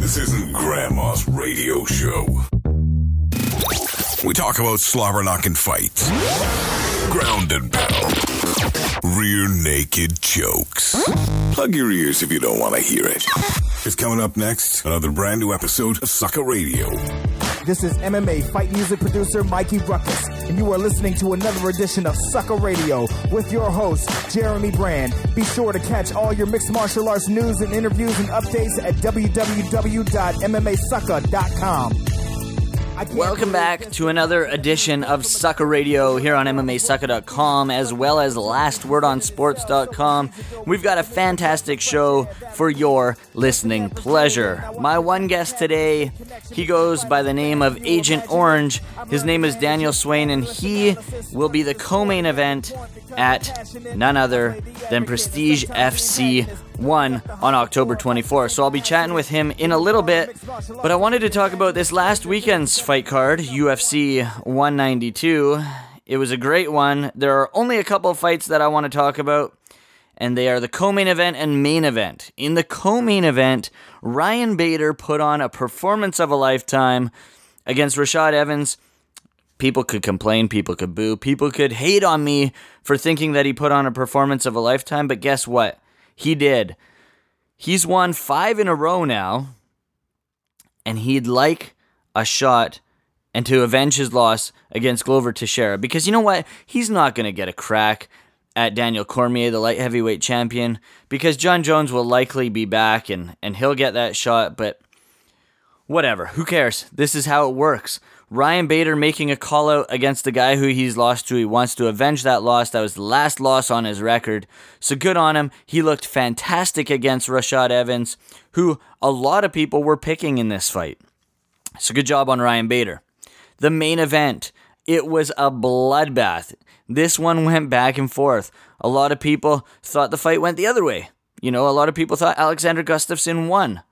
This isn't Grandma's radio show. We talk about slobber knocking fights, ground and pound, rear naked chokes. Plug your ears if you don't want to hear it. It's coming up next. Another brand new episode of Sucka Radio. This is MMA fight music producer Mikey Ruckus, and you are listening to another edition of Sucka Radio with your host, Jeremy Brand. Be sure to catch all your mixed martial arts news and interviews and updates at www.mmasucka.com. Welcome back to another edition of Sucka Radio here on MMAsucka.com as well as LastWordOnSports.com. We've got a fantastic show for your listening pleasure. My one guest today, he goes by the name of Agent Orange. His name is Daniel Swain, and he will be the co main event at none other than Prestige FC 1 on October 24th. So I'll be chatting with him in a little bit, but I wanted to talk about this last weekend's fight card, UFC 192. It was a great one. There are only a couple of fights that I want to talk about, and they are the co main event and main event. In the co main event, Ryan Bader put on a performance of a lifetime against Rashad Evans. People could complain, people could boo, people could hate on me for thinking that he put on a performance of a lifetime, but guess what? He did. He's won five in a row now, and he'd like a shot and to avenge his loss against Glover Teixeira because you know what? He's not going to get a crack at Daniel Cormier, the light heavyweight champion, because Jon Jones will likely be back and, and he'll get that shot, but whatever. Who cares? This is how it works. Ryan Bader making a call out against the guy who he's lost to. He wants to avenge that loss. That was the last loss on his record. So good on him. He looked fantastic against Rashad Evans, who a lot of people were picking in this fight. So good job on Ryan Bader. The main event, it was a bloodbath. This one went back and forth. A lot of people thought the fight went the other way. You know, a lot of people thought Alexander Gustafsson won.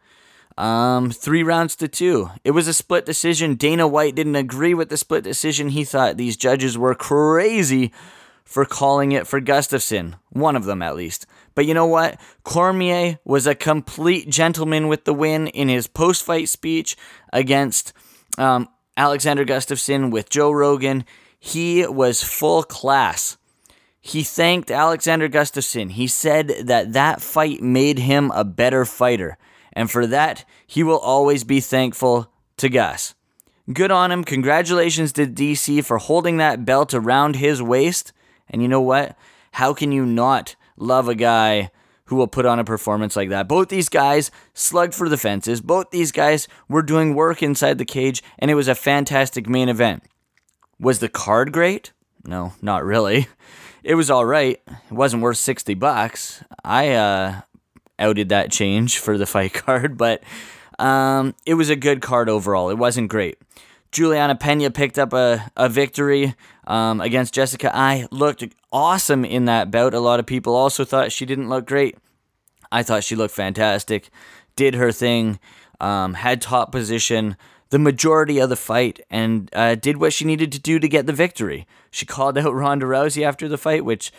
Um, three rounds to two. It was a split decision. Dana White didn't agree with the split decision. He thought these judges were crazy for calling it for Gustafsson. One of them, at least. But you know what? Cormier was a complete gentleman with the win in his post fight speech against um, Alexander Gustafsson with Joe Rogan. He was full class. He thanked Alexander Gustafsson. He said that that fight made him a better fighter and for that, he will always be thankful to Gus. Good on him. Congratulations to DC for holding that belt around his waist. And you know what? How can you not love a guy who will put on a performance like that? Both these guys slugged for the fences. Both these guys were doing work inside the cage, and it was a fantastic main event. Was the card great? No, not really. It was all right. It wasn't worth 60 bucks. I uh outed that change for the fight card, but um, it was a good card overall. It wasn't great. Juliana Pena picked up a, a victory um, against Jessica Eye. Looked awesome in that bout. A lot of people also thought she didn't look great. I thought she looked fantastic. Did her thing. Um, had top position the majority of the fight and uh, did what she needed to do to get the victory. She called out Ronda Rousey after the fight, which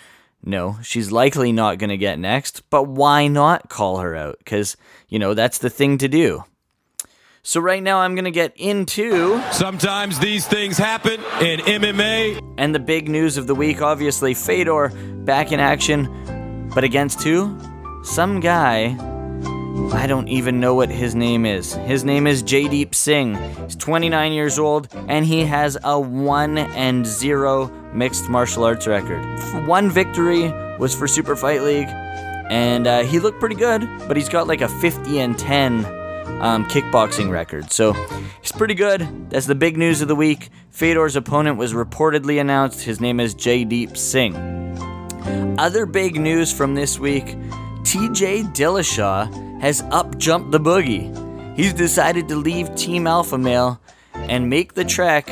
no, she's likely not going to get next, but why not call her out? Because, you know, that's the thing to do. So, right now, I'm going to get into. Sometimes these things happen in MMA. And the big news of the week obviously, Fedor back in action, but against who? Some guy. I don't even know what his name is. His name is Jaydeep Singh. He's 29 years old and he has a 1 and 0 mixed martial arts record. One victory was for Super Fight League, and uh, he looked pretty good, but he's got like a 50 and 10 um, kickboxing record. So he's pretty good. That's the big news of the week. Fedor's opponent was reportedly announced. His name is Jaydeep Singh. Other big news from this week TJ Dillashaw has up jumped the boogie. He's decided to leave Team Alpha Male and make the trek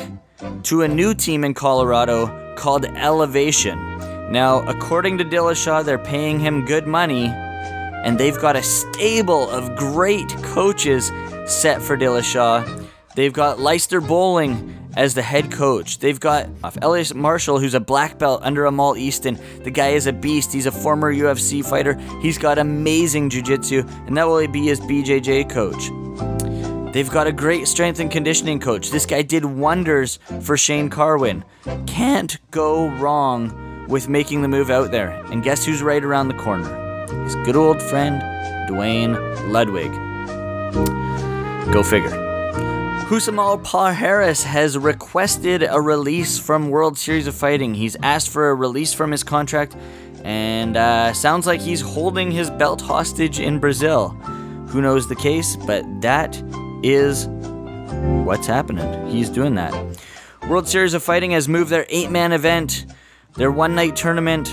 to a new team in Colorado called Elevation. Now, according to Dillashaw, they're paying him good money, and they've got a stable of great coaches set for Dillashaw. They've got Leister Bowling as the head coach. They've got uh, Eliot Marshall, who's a black belt under Amal Easton. The guy is a beast. He's a former UFC fighter. He's got amazing jiu-jitsu, and that will be his BJJ coach. They've got a great strength and conditioning coach. This guy did wonders for Shane Carwin. Can't go wrong with making the move out there. And guess who's right around the corner? His good old friend, Duane Ludwig. Go figure. Rousimar Palhares has requested a release from World Series of Fighting. He's asked for a release from his contract and uh, sounds like he's holding his belt hostage in Brazil. Who knows the case, but that is what's happening. He's doing that. World Series of Fighting has moved their eight man event, their one night tournament,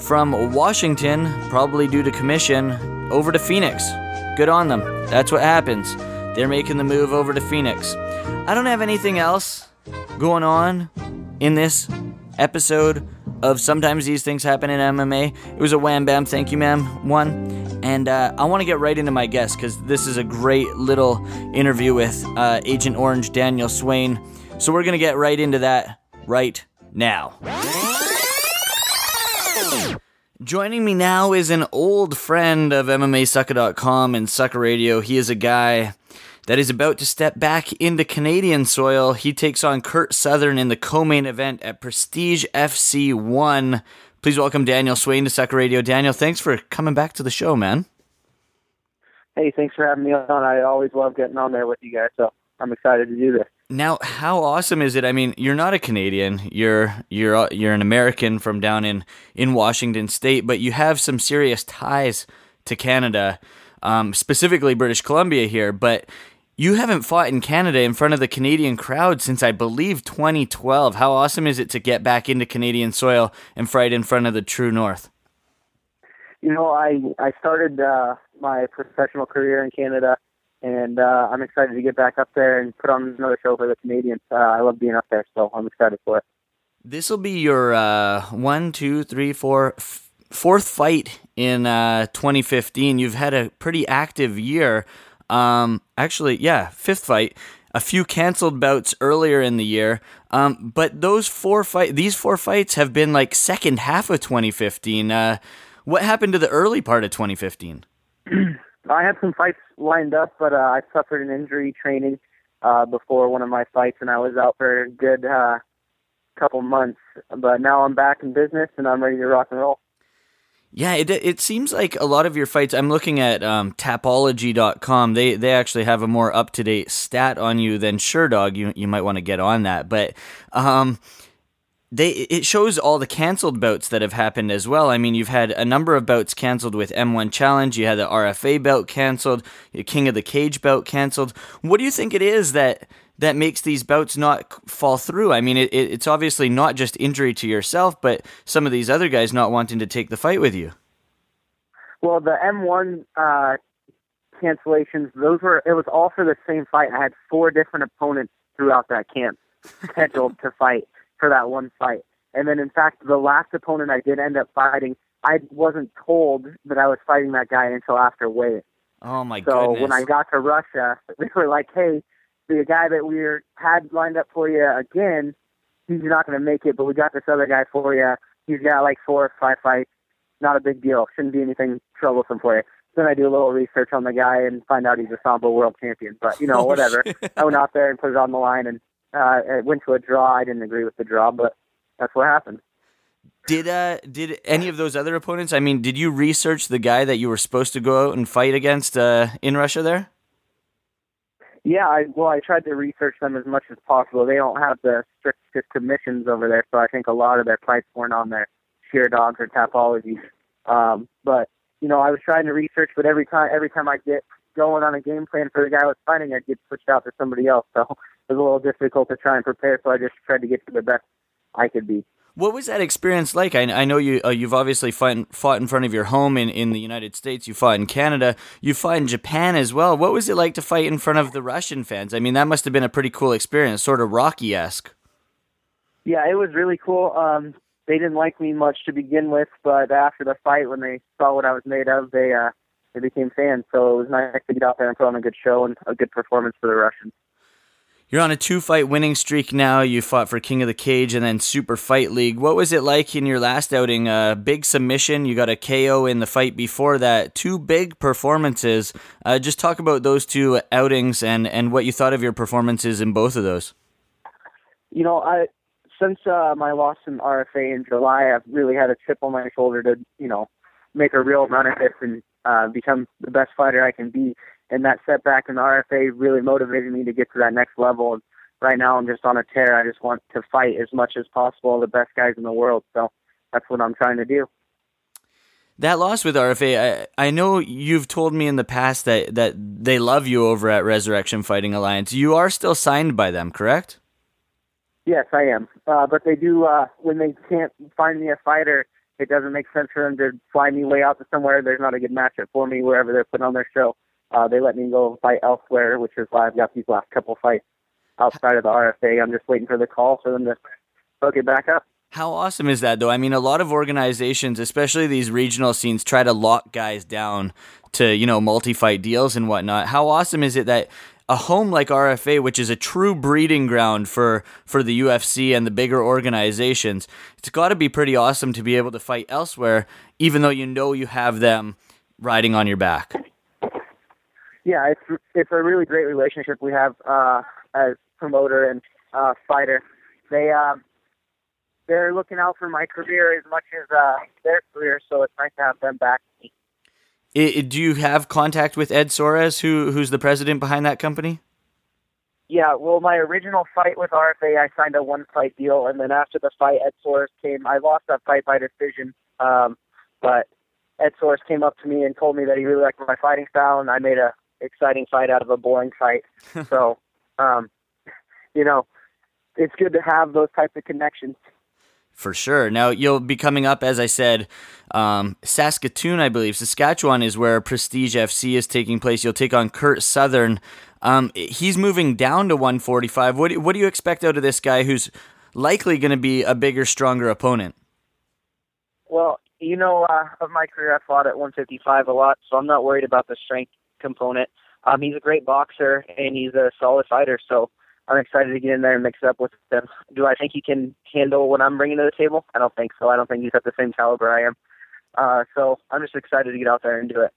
from Washington, probably due to commission, over to Phoenix. Good on them. That's what happens. They're making the move over to Phoenix. I don't have anything else going on in this episode of Sometimes These Things Happen in MMA. It was a wham bam, thank you, ma'am, one. And uh, I want to get right into my guest because this is a great little interview with uh, Agent Orange Daniel Swain. So we're going to get right into that right now. Joining me now is an old friend of MMAsucka.com and Sucka Radio. He is a guy that is about to step back into Canadian soil. He takes on Kurt Southern in the co-main event at Prestige FC 1. Please welcome Daniel Swain to Sucka Radio. Daniel, thanks for coming back to the show, man. Hey, thanks for having me on. I always love getting on there with you guys, so I'm excited to do this. Now, how awesome is it? I mean, you're not a Canadian. You're you're you're an American from down in in Washington State, but you have some serious ties to Canada, um, specifically British Columbia here. But you haven't fought in Canada in front of the Canadian crowd since I believe 2012. How awesome is it to get back into Canadian soil and fight in front of the true North? You know, I I started uh, my professional career in Canada, and uh, I'm excited to get back up there and put on another show for the Canadians. Uh, I love being up there, so I'm excited for it. This will be your uh, one, two, three, four, f- fourth fight in uh, 2015. You've had a pretty active year. Um, actually, yeah, fifth fight. A few canceled bouts earlier in the year, um, but those four fight, these four fights have been like second half of 2015. Uh, what happened to the early part of 2015? I had some fights lined up, but uh, I suffered an injury training uh, before one of my fights, and I was out for a good uh, couple months. But now I'm back in business, and I'm ready to rock and roll. Yeah, it it seems like a lot of your fights. I'm looking at um, Tapology.com. They they actually have a more up to date stat on you than Sherdog. You you might want to get on that, but um, they it shows all the canceled bouts that have happened as well. I mean, you've had a number of bouts canceled with M1 Challenge. You had the RFA bout canceled, the King of the Cage bout canceled. What do you think it is that that makes these bouts not fall through? I mean, it, it, it's obviously not just injury to yourself, but some of these other guys not wanting to take the fight with you. Well, the M1 uh, cancellations, those were it was all for the same fight. I had four different opponents throughout that camp scheduled to fight for that one fight. And then, in fact, the last opponent I did end up fighting, I wasn't told that I was fighting that guy until after weigh. Oh my goodness! so goodness! when I got to Russia, they were like, "Hey, the guy that we had lined up for you again, he's not going to make it, but we got this other guy for you. He's got like four or five fights. Not a big deal. Shouldn't be anything troublesome for you." Then I do a little research on the guy and find out he's a sambo world champion. But you know, Oh, whatever. shit. I went out there and put it on the line, and uh, it went to a draw. I didn't agree with the draw, but that's what happened. Did uh did any of those other opponents? I mean, did you research the guy that you were supposed to go out and fight against uh, in Russia there? Yeah, I, well, I tried to research them as much as possible. They don't have the strictest commissions over there, so I think a lot of their fights weren't on their Sherdogs or Tapologies. Um, but you know, I was trying to research, but every time, every time I get going on a game plan for the guy I was fighting, I'd get switched out to somebody else. So it was a little difficult to try and prepare. So I just tried to get to the best I could be. What was that experience like? I, I know you uh, you've obviously fought, fought in front of your home in, in the United States. You fought in Canada. You fought in Japan as well. What was it like to fight in front of the Russian fans? I mean, that must have been a pretty cool experience, sort of Rocky esque. Yeah, it was really cool. Um, they didn't like me much to begin with, but after the fight, when they saw what I was made of, they uh, they became fans. So it was nice to get out there and put on a good show and a good performance for the Russians. You're on a two fight winning streak now. You fought for King of the Cage and then Super Fight League. What was it like in your last outing? A big submission. You got a KO in the fight before that. Two big performances. Uh, just talk about those two outings and, and what you thought of your performances in both of those. You know, I since uh, my loss in RFA in July, I've really had a chip on my shoulder to you know make a real run at this and uh, become the best fighter I can be and that setback in the RFA really motivated me to get to that next level. And right now, I'm just on a tear. I just want to fight as much as possible the best guys in the world. So that's what I'm trying to do. That loss with RFA, I, I know you've told me in the past that, that they love you over at Resurrection Fighting Alliance. You are still signed by them, correct? Yes, I am. Uh, but they do, uh, when they can't find me a fighter, it doesn't make sense for them to fly me way out to somewhere. There's not a good matchup for me wherever they're putting on their show uh, they let me go fight elsewhere, which is why I've got these last couple fights outside of the RFA. I'm just waiting for the call for them to hook it back up. How awesome is that, though? I mean, a lot of organizations, especially these regional scenes, try to lock guys down to, you know, multi fight deals and whatnot. How awesome is it that a home like RFA, which is a true breeding ground for, for the UFC and the bigger organizations, it's got to be pretty awesome to be able to fight elsewhere, even though you know you have them riding on your back yeah, it's it's a really great relationship we have uh, as promoter and uh, fighter. They uh, they're looking out for my career as much as uh, their career, so it's nice to have them back. It, do you have contact with Ed Soares, who who's the president behind that company? Yeah, well, my original fight with RFA, I signed a one fight deal, and then after the fight, Ed Soares came. I lost that fight by decision, um, but Ed Soares came up to me and told me that he really liked my fighting style, and I made a exciting fight out of a boring fight. so, um, you know, it's good to have those types of connections. For sure. Now you'll be coming up, as I said, um, Saskatoon, I believe. Saskatchewan is where Prestige FC is taking place. You'll take on Kurt Southern. Um, he's moving down to 145. What what do you expect out of this guy, who's likely going to be a bigger, stronger opponent? Well, you know, uh, of my career, I fought at 155 a lot, so I'm not worried about the strength component. Um, he's a great boxer and he's a solid fighter, so I'm excited to get in there and mix it up with him. Do I think he can handle what I'm bringing to the table? I don't think so. I don't think he's at the same caliber I am. Uh, so I'm just excited to get out there and do it.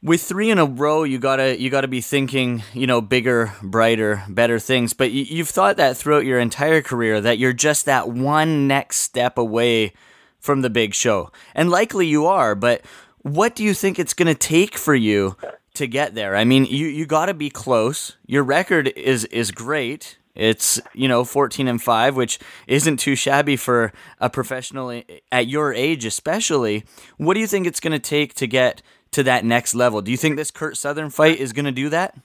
With three in a row, you gotta you gotta be thinking, you know, bigger, brighter, better things. But you, you've thought that throughout your entire career that you're just that one next step away from the big show, and likely you are. But what do you think it's going to take for you to get there? I mean, you you got to be close. Your record is is great. It's you know 14 and 5 which isn't too shabby for a professional at your age especially. What do you think it's going to take to get to that next level? Do you think this Kurt Southern fight is going to do that?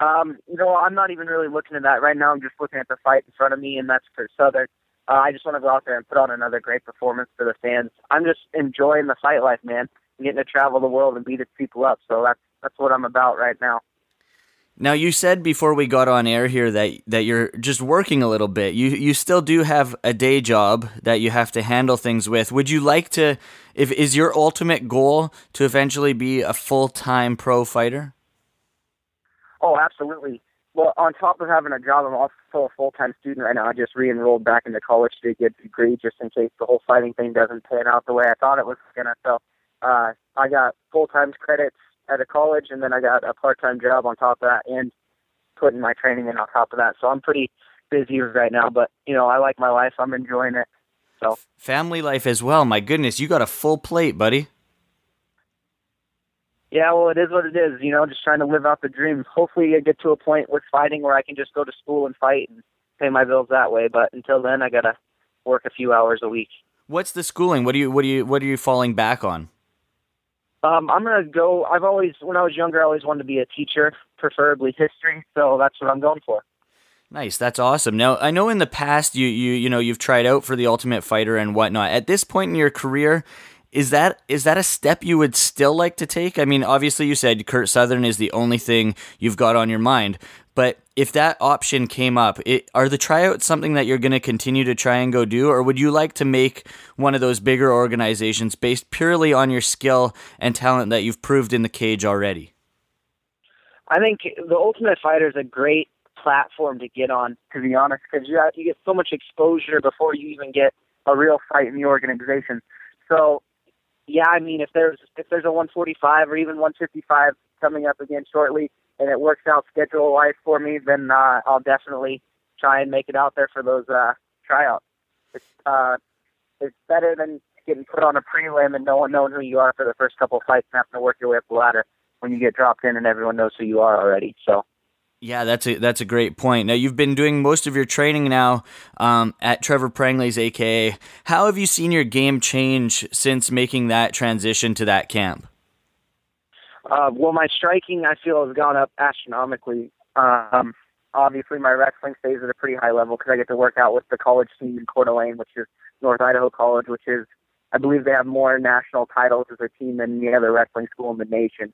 Um, you know, I'm not even really looking at that right now. I'm just looking at the fight in front of me, and that's Kurt Southern. Uh, I just want to go out there and put on another great performance for the fans. I'm just enjoying the fight life, man. I'm getting to travel the world and beat the people up. So that's that's what I'm about right now. Now you said before we got on air here that that you're just working a little bit. You you still do have a day job that you have to handle things with. Would you like to if is your ultimate goal to eventually be a full-time pro fighter? Oh, absolutely. Well, on top of having a job, I'm also a full time student right now. I just re enrolled back into college to get a degree just in case the whole fighting thing doesn't pan out the way I thought it was going to. So uh, I got full time credits at a college, and then I got a part time job on top of that, and putting my training in on top of that. So I'm pretty busy right now, but you know, I like my life. I'm enjoying it. So family life as well. My goodness, you got a full plate, buddy. Yeah, well, it is what it is. You know, just trying to live out the dream. Hopefully, I get to a point with fighting where I can just go to school and fight and pay my bills that way. But until then, I gotta work a few hours a week. What's the schooling? What do you what do you what are you falling back on? Um, I'm gonna go. I've always, when I was younger, I always wanted to be a teacher, preferably history. So that's what I'm going for. Nice, that's awesome. Now I know in the past you you you know you've tried out for the Ultimate Fighter and whatnot. At this point in your career, is that is that a step you would still like to take? I mean, obviously you said Kurt Southern is the only thing you've got on your mind, but if that option came up, it, are the tryouts something that you're going to continue to try and go do, or would you like to make one of those bigger organizations based purely on your skill and talent that you've proved in the cage already? I think the Ultimate Fighter is a great platform to get on, to be honest, because you you get so much exposure before you even get a real fight in the organization. So, yeah, I mean, if there's if there's a 145 or even 155 coming up again shortly, and it works out schedule wise for me, then uh, I'll definitely try and make it out there for those uh, tryouts. It's uh, it's better than getting put on a prelim and no one knowing who you are for the first couple of fights and having to work your way up the ladder when you get dropped in and everyone knows who you are already. So. Yeah, that's a that's a great point. Now you've been doing most of your training now um, at Trevor Prangley's AKA. How have you seen your game change since making that transition to that camp? Uh, well, my striking I feel has gone up astronomically. Um, obviously, my wrestling stays at a pretty high level because I get to work out with the college team in Coeur d'Alene, which is North Idaho College, which is I believe they have more national titles as a team than any other wrestling school in the nation.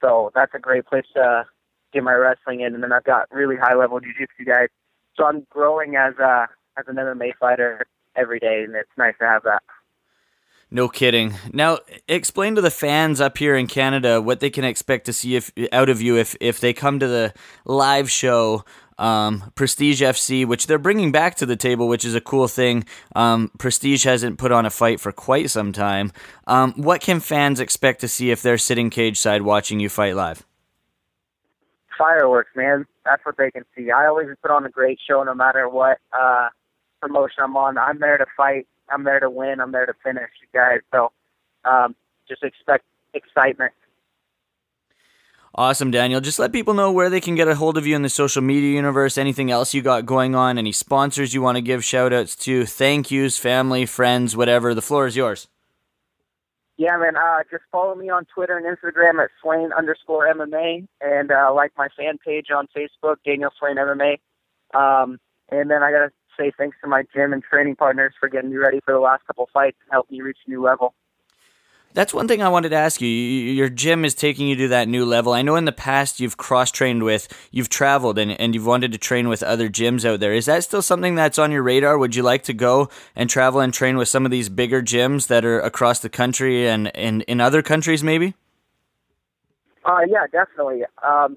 So that's a great place to get my wrestling in. And then I've got really high level jiu-jitsu guys. So I'm growing as a as an MMA fighter every day, and it's nice to have that. No kidding. Now, explain to the fans up here in Canada what they can expect to see if out of you if if they come to the live show um, Prestige FC, which they're bringing back to the table, which is a cool thing. Um, Prestige hasn't put on a fight for quite some time. Um, what can fans expect to see if they're sitting cage side watching you fight live? Fireworks, man. That's what they can see. I always put on a great show no matter what uh, promotion I'm on. I'm there to fight. I'm there to win. I'm there to finish, you guys. So um, just expect excitement. Awesome, Daniel. Just let people know where they can get a hold of you in the social media universe, anything else you got going on, any sponsors you want to give shout outs to, thank yous, family, friends, whatever. The floor is yours. Yeah, man. Uh, just follow me on Twitter and Instagram at Swain underscore MMA and uh, like my fan page on Facebook, Daniel Swain MMA. Um, and then I got to say thanks to my gym and training partners for getting me ready for the last couple fights and helping me reach a new level. That's one thing I wanted to ask you. Your gym is taking you to that new level. I know in the past you've cross trained with, you've traveled and, and you've wanted to train with other gyms out there. Is that still something that's on your radar? Would you like to go and travel and train with some of these bigger gyms that are across the country and, and in other countries maybe? Uh, yeah, definitely. Um,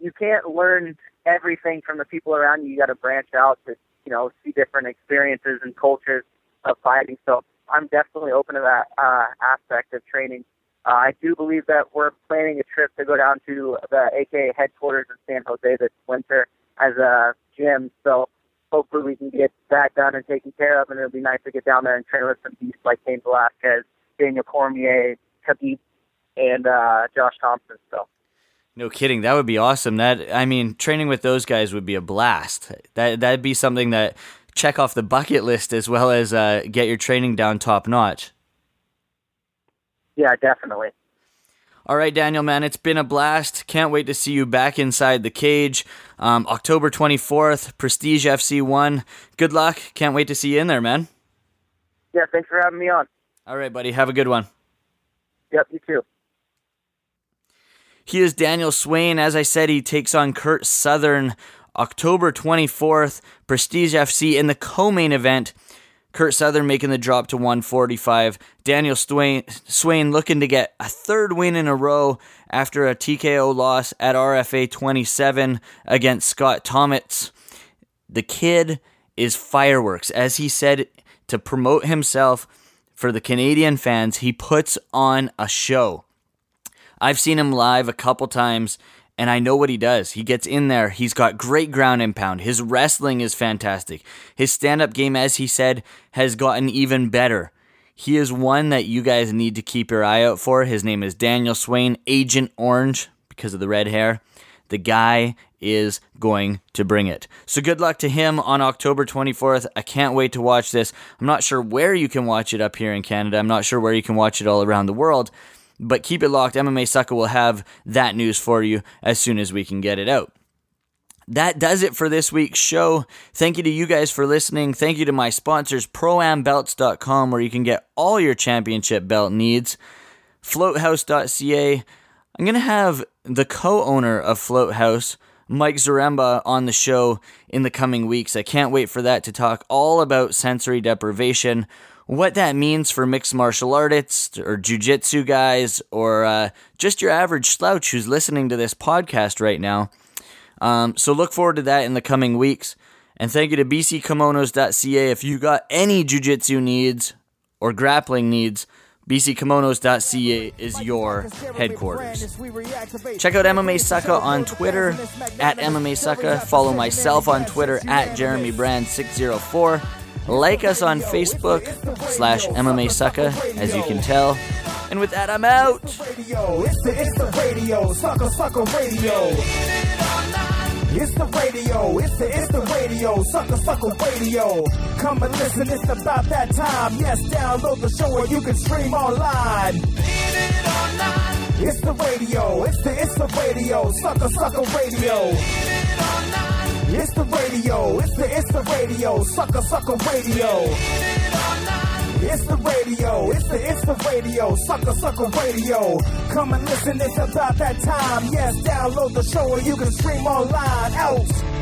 you can't learn everything from the people around you. You got to branch out to, you know, see different experiences and cultures of fighting. So I'm definitely open to that uh, aspect of training. Uh, I do believe that we're planning a trip to go down to the AKA headquarters in San Jose this winter as a gym. So hopefully we can get that done and taken care of, and it'll be nice to get down there and train with some beasts like Cain Velasquez, Daniel Cormier, Khabib, and uh, Josh Thomson. So. No kidding, that would be awesome. That I mean, training with those guys would be a blast. That that'd be something that check off the bucket list as well as uh, get your training down top notch. Yeah, definitely. All right, Daniel, man, it's been a blast. Can't wait to see you back inside the cage. Um, October 24th, Prestige FC 1. Good luck. Can't wait to see you in there, man. Yeah, thanks for having me on. All right, buddy. Have a good one. Yep, you too. He is Daniel Swain. As I said, he takes on Kurt Southern October 24th, Prestige FC in the co main event. Kurt Southern making the drop to 145. Daniel Swain, Swain looking to get a third win in a row after a TKO loss at RFA 27 against Scott Thomas. The kid is fireworks. As he said, to promote himself for the Canadian fans, he puts on a show. I've seen him live a couple times and I know what he does. He gets in there. He's got great ground and pound. His wrestling is fantastic. His stand up game, as he said, has gotten even better. He is one that you guys need to keep your eye out for. His name is Daniel Swain, Agent Orange, because of the red hair. The guy is going to bring it. So good luck to him on October 24th. I can't wait to watch this. I'm not sure where you can watch it up here in Canada. I'm not sure where you can watch it all around the world. But keep it locked. MMA Sucka will have that news for you as soon as we can get it out. That does it for this week's show. Thank you to you guys for listening. Thank you to my sponsors, proambelts.com, where you can get all your championship belt needs. Floathouse.ca. I'm going to have the co owner of Floathouse, Mike Zaremba, on the show in the coming weeks. I can't wait for that to talk all about sensory deprivation, what that means for mixed martial artists or jujitsu guys or uh, just your average slouch who's listening to this podcast right now. Um, so look forward to that in the coming weeks. And thank you to bckimonos.ca. If you got any jujitsu needs or grappling needs, bckimonos.ca is your headquarters. Check out MMA Sucka on Twitter at MMA Sucka. Follow myself on Twitter at Jeremy Brand 604 Like us on Facebook slash MMA Sucka, as you can tell. And with that, I'm out. Sucker, sucker. It's the radio, it's the, it's the radio, sucker, sucker radio. Come and listen, it's about that time. Yes, download the show or you can stream online. It's the radio, it's the, it's the radio, sucker, sucker radio. It's the radio, it's the, it's the radio, sucker, sucker radio. It's the radio, it's the, it's the radio, sucker, sucker radio. Come and listen, it's about that time. Yes, download the show or you can stream online. Out.